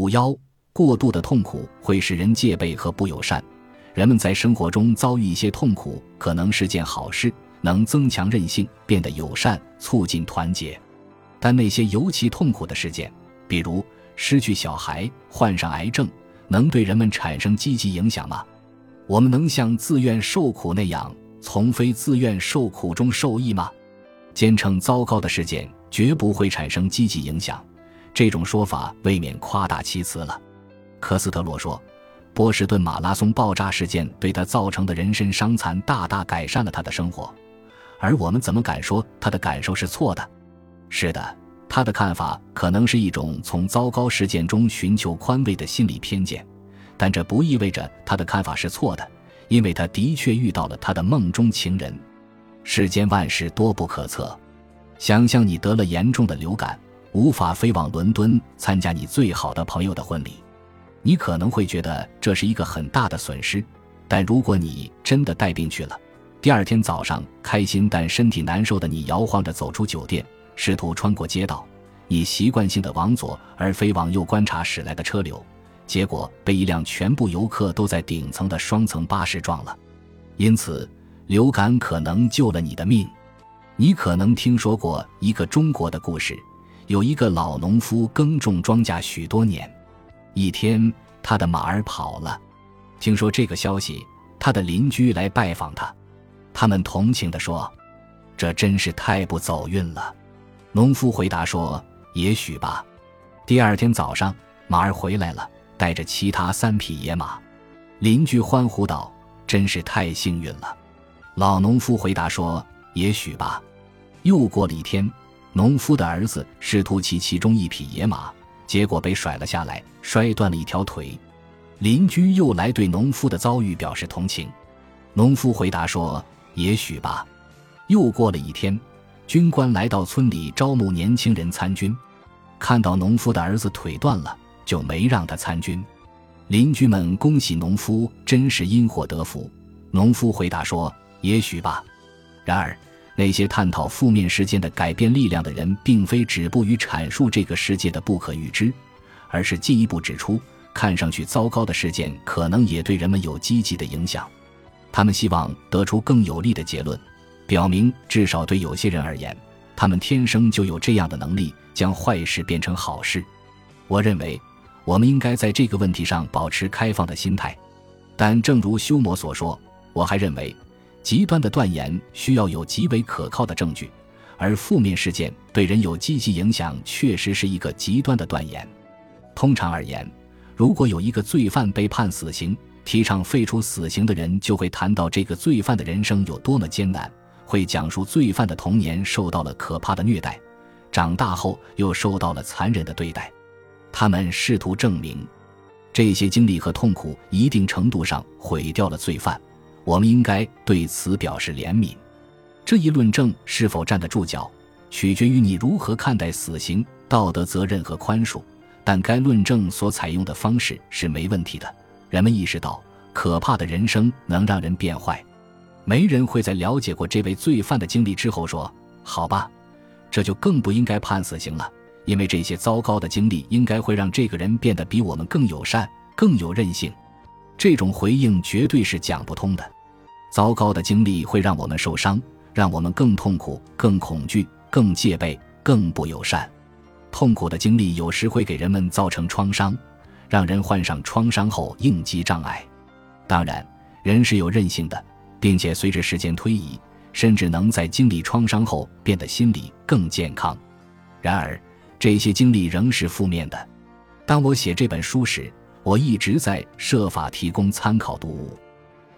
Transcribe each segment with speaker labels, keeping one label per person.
Speaker 1: 五幺，过度的痛苦会使人戒备和不友善。人们在生活中遭遇一些痛苦，可能是件好事，能增强韧性，变得友善，促进团结。但那些尤其痛苦的事件，比如失去小孩、患上癌症，能对人们产生积极影响吗？我们能像自愿受苦那样，从非自愿受苦中受益吗？坚称糟糕的事件绝不会产生积极影响，这种说法未免夸大其词了。科斯特洛说。波士顿马拉松爆炸事件对他造成的人身伤残大大改善了他的生活，而我们怎么敢说他的感受是错的？是的，他的看法可能是一种从糟糕事件中寻求宽慰的心理偏见，但这不意味着他的看法是错的，因为他的确遇到了他的梦中情人。世间万事多不可测，想象你得了严重的流感，无法飞往伦敦参加你最好的朋友的婚礼。你可能会觉得这是一个很大的损失，但如果你真的带病去了，第二天早上开心但身体难受的你摇晃着走出酒店，试图穿过街道，你习惯性的往左而非往右观察驶来的车流，结果被一辆全部游客都在顶层的双层巴士撞了。因此，流感可能救了你的命。你可能听说过一个中国的故事，有一个老农夫耕种庄稼许多年。一天，他的马儿跑了。听说这个消息，他的邻居来拜访他。他们同情地说：“这真是太不走运了。”农夫回答说：“也许吧。”第二天早上，马儿回来了，带着其他三匹野马。邻居欢呼道：“真是太幸运了。”老农夫回答说：“也许吧。”又过了一天，农夫的儿子试图骑其中一匹野马。结果被甩了下来，摔断了一条腿。邻居又来对农夫的遭遇表示同情。农夫回答说：“也许吧。”又过了一天，军官来到村里招募年轻人参军，看到农夫的儿子腿断了，就没让他参军。邻居们恭喜农夫，真是因祸得福。农夫回答说：“也许吧。”然而。那些探讨负面事件的改变力量的人，并非止步于阐述这个世界的不可预知，而是进一步指出，看上去糟糕的事件可能也对人们有积极的影响。他们希望得出更有力的结论，表明至少对有些人而言，他们天生就有这样的能力，将坏事变成好事。我认为，我们应该在这个问题上保持开放的心态。但正如休谟所说，我还认为。极端的断言需要有极为可靠的证据，而负面事件对人有积极影响，确实是一个极端的断言。通常而言，如果有一个罪犯被判死刑，提倡废除死刑的人就会谈到这个罪犯的人生有多么艰难，会讲述罪犯的童年受到了可怕的虐待，长大后又受到了残忍的对待。他们试图证明，这些经历和痛苦一定程度上毁掉了罪犯。我们应该对此表示怜悯。这一论证是否站得住脚，取决于你如何看待死刑、道德责任和宽恕。但该论证所采用的方式是没问题的。人们意识到，可怕的人生能让人变坏。没人会在了解过这位罪犯的经历之后说：“好吧，这就更不应该判死刑了，因为这些糟糕的经历应该会让这个人变得比我们更友善、更有韧性。”这种回应绝对是讲不通的。糟糕的经历会让我们受伤，让我们更痛苦、更恐惧、更戒备、更不友善。痛苦的经历有时会给人们造成创伤，让人患上创伤后应激障碍。当然，人是有韧性的，并且随着时间推移，甚至能在经历创伤后变得心理更健康。然而，这些经历仍是负面的。当我写这本书时，我一直在设法提供参考读物，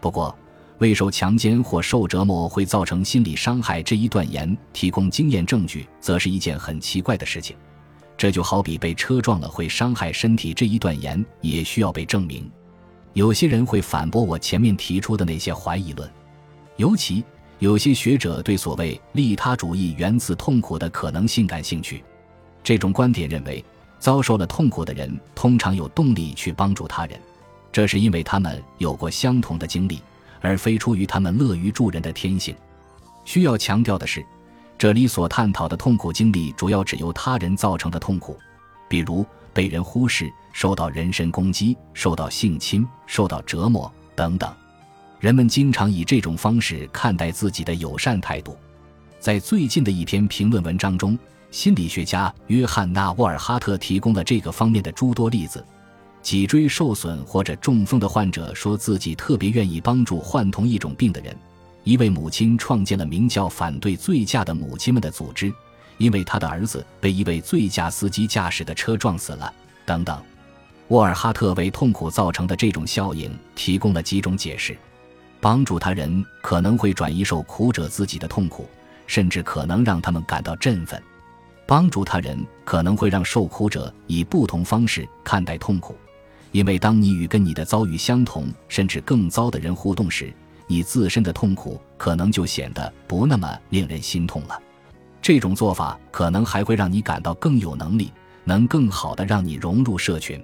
Speaker 1: 不过，为受强奸或受折磨会造成心理伤害这一断言提供经验证据，则是一件很奇怪的事情。这就好比被车撞了会伤害身体这一断言也需要被证明。有些人会反驳我前面提出的那些怀疑论，尤其有些学者对所谓利他主义源自痛苦的可能性感兴趣。这种观点认为。遭受了痛苦的人通常有动力去帮助他人，这是因为他们有过相同的经历，而非出于他们乐于助人的天性。需要强调的是，这里所探讨的痛苦经历主要指由他人造成的痛苦，比如被人忽视、受到人身攻击、受到性侵、受到折磨等等。人们经常以这种方式看待自己的友善态度。在最近的一篇评论文章中，心理学家约翰·纳·沃尔哈特提供了这个方面的诸多例子。脊椎受损或者中风的患者说自己特别愿意帮助患同一种病的人。一位母亲创建了名叫“反对醉驾的母亲们”的组织，因为他的儿子被一位醉驾司机驾驶的车撞死了。等等，沃尔哈特为痛苦造成的这种效应提供了几种解释：帮助他人可能会转移受苦者自己的痛苦。甚至可能让他们感到振奋，帮助他人可能会让受苦者以不同方式看待痛苦，因为当你与跟你的遭遇相同甚至更糟的人互动时，你自身的痛苦可能就显得不那么令人心痛了。这种做法可能还会让你感到更有能力，能更好的让你融入社群。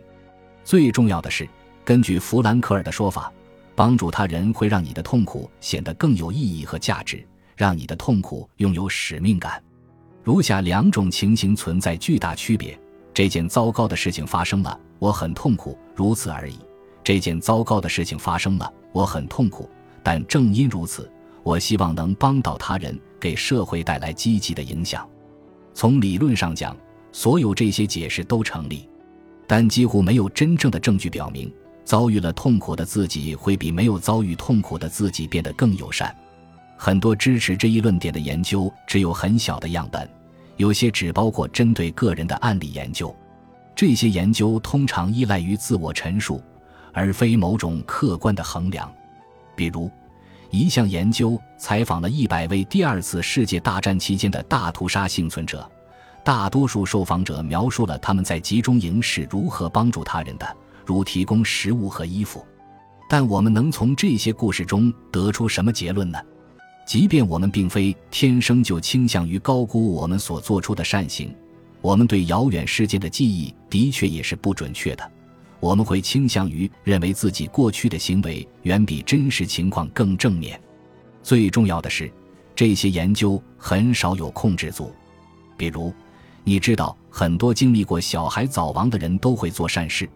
Speaker 1: 最重要的是，根据弗兰克尔的说法，帮助他人会让你的痛苦显得更有意义和价值。让你的痛苦拥有使命感。如下两种情形存在巨大区别：这件糟糕的事情发生了，我很痛苦，如此而已。这件糟糕的事情发生了，我很痛苦，但正因如此，我希望能帮到他人，给社会带来积极的影响。从理论上讲，所有这些解释都成立，但几乎没有真正的证据表明，遭遇了痛苦的自己会比没有遭遇痛苦的自己变得更友善。很多支持这一论点的研究只有很小的样本，有些只包括针对个人的案例研究。这些研究通常依赖于自我陈述，而非某种客观的衡量。比如，一项研究采访了一百位第二次世界大战期间的大屠杀幸存者，大多数受访者描述了他们在集中营是如何帮助他人的，如提供食物和衣服。但我们能从这些故事中得出什么结论呢？即便我们并非天生就倾向于高估我们所做出的善行，我们对遥远世界的记忆的确也是不准确的。我们会倾向于认为自己过去的行为远比真实情况更正面。最重要的是，这些研究很少有控制组。比如，你知道很多经历过小孩早亡的人都会做善事，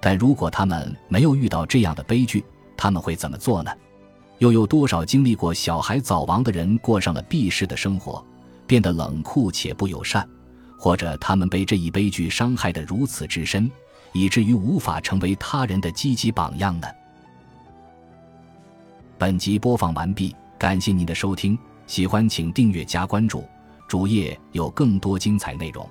Speaker 1: 但如果他们没有遇到这样的悲剧，他们会怎么做呢？又有多少经历过小孩早亡的人过上了避世的生活，变得冷酷且不友善，或者他们被这一悲剧伤害得如此之深，以至于无法成为他人的积极榜样呢？本集播放完毕，感谢您的收听，喜欢请订阅加关注，主页有更多精彩内容。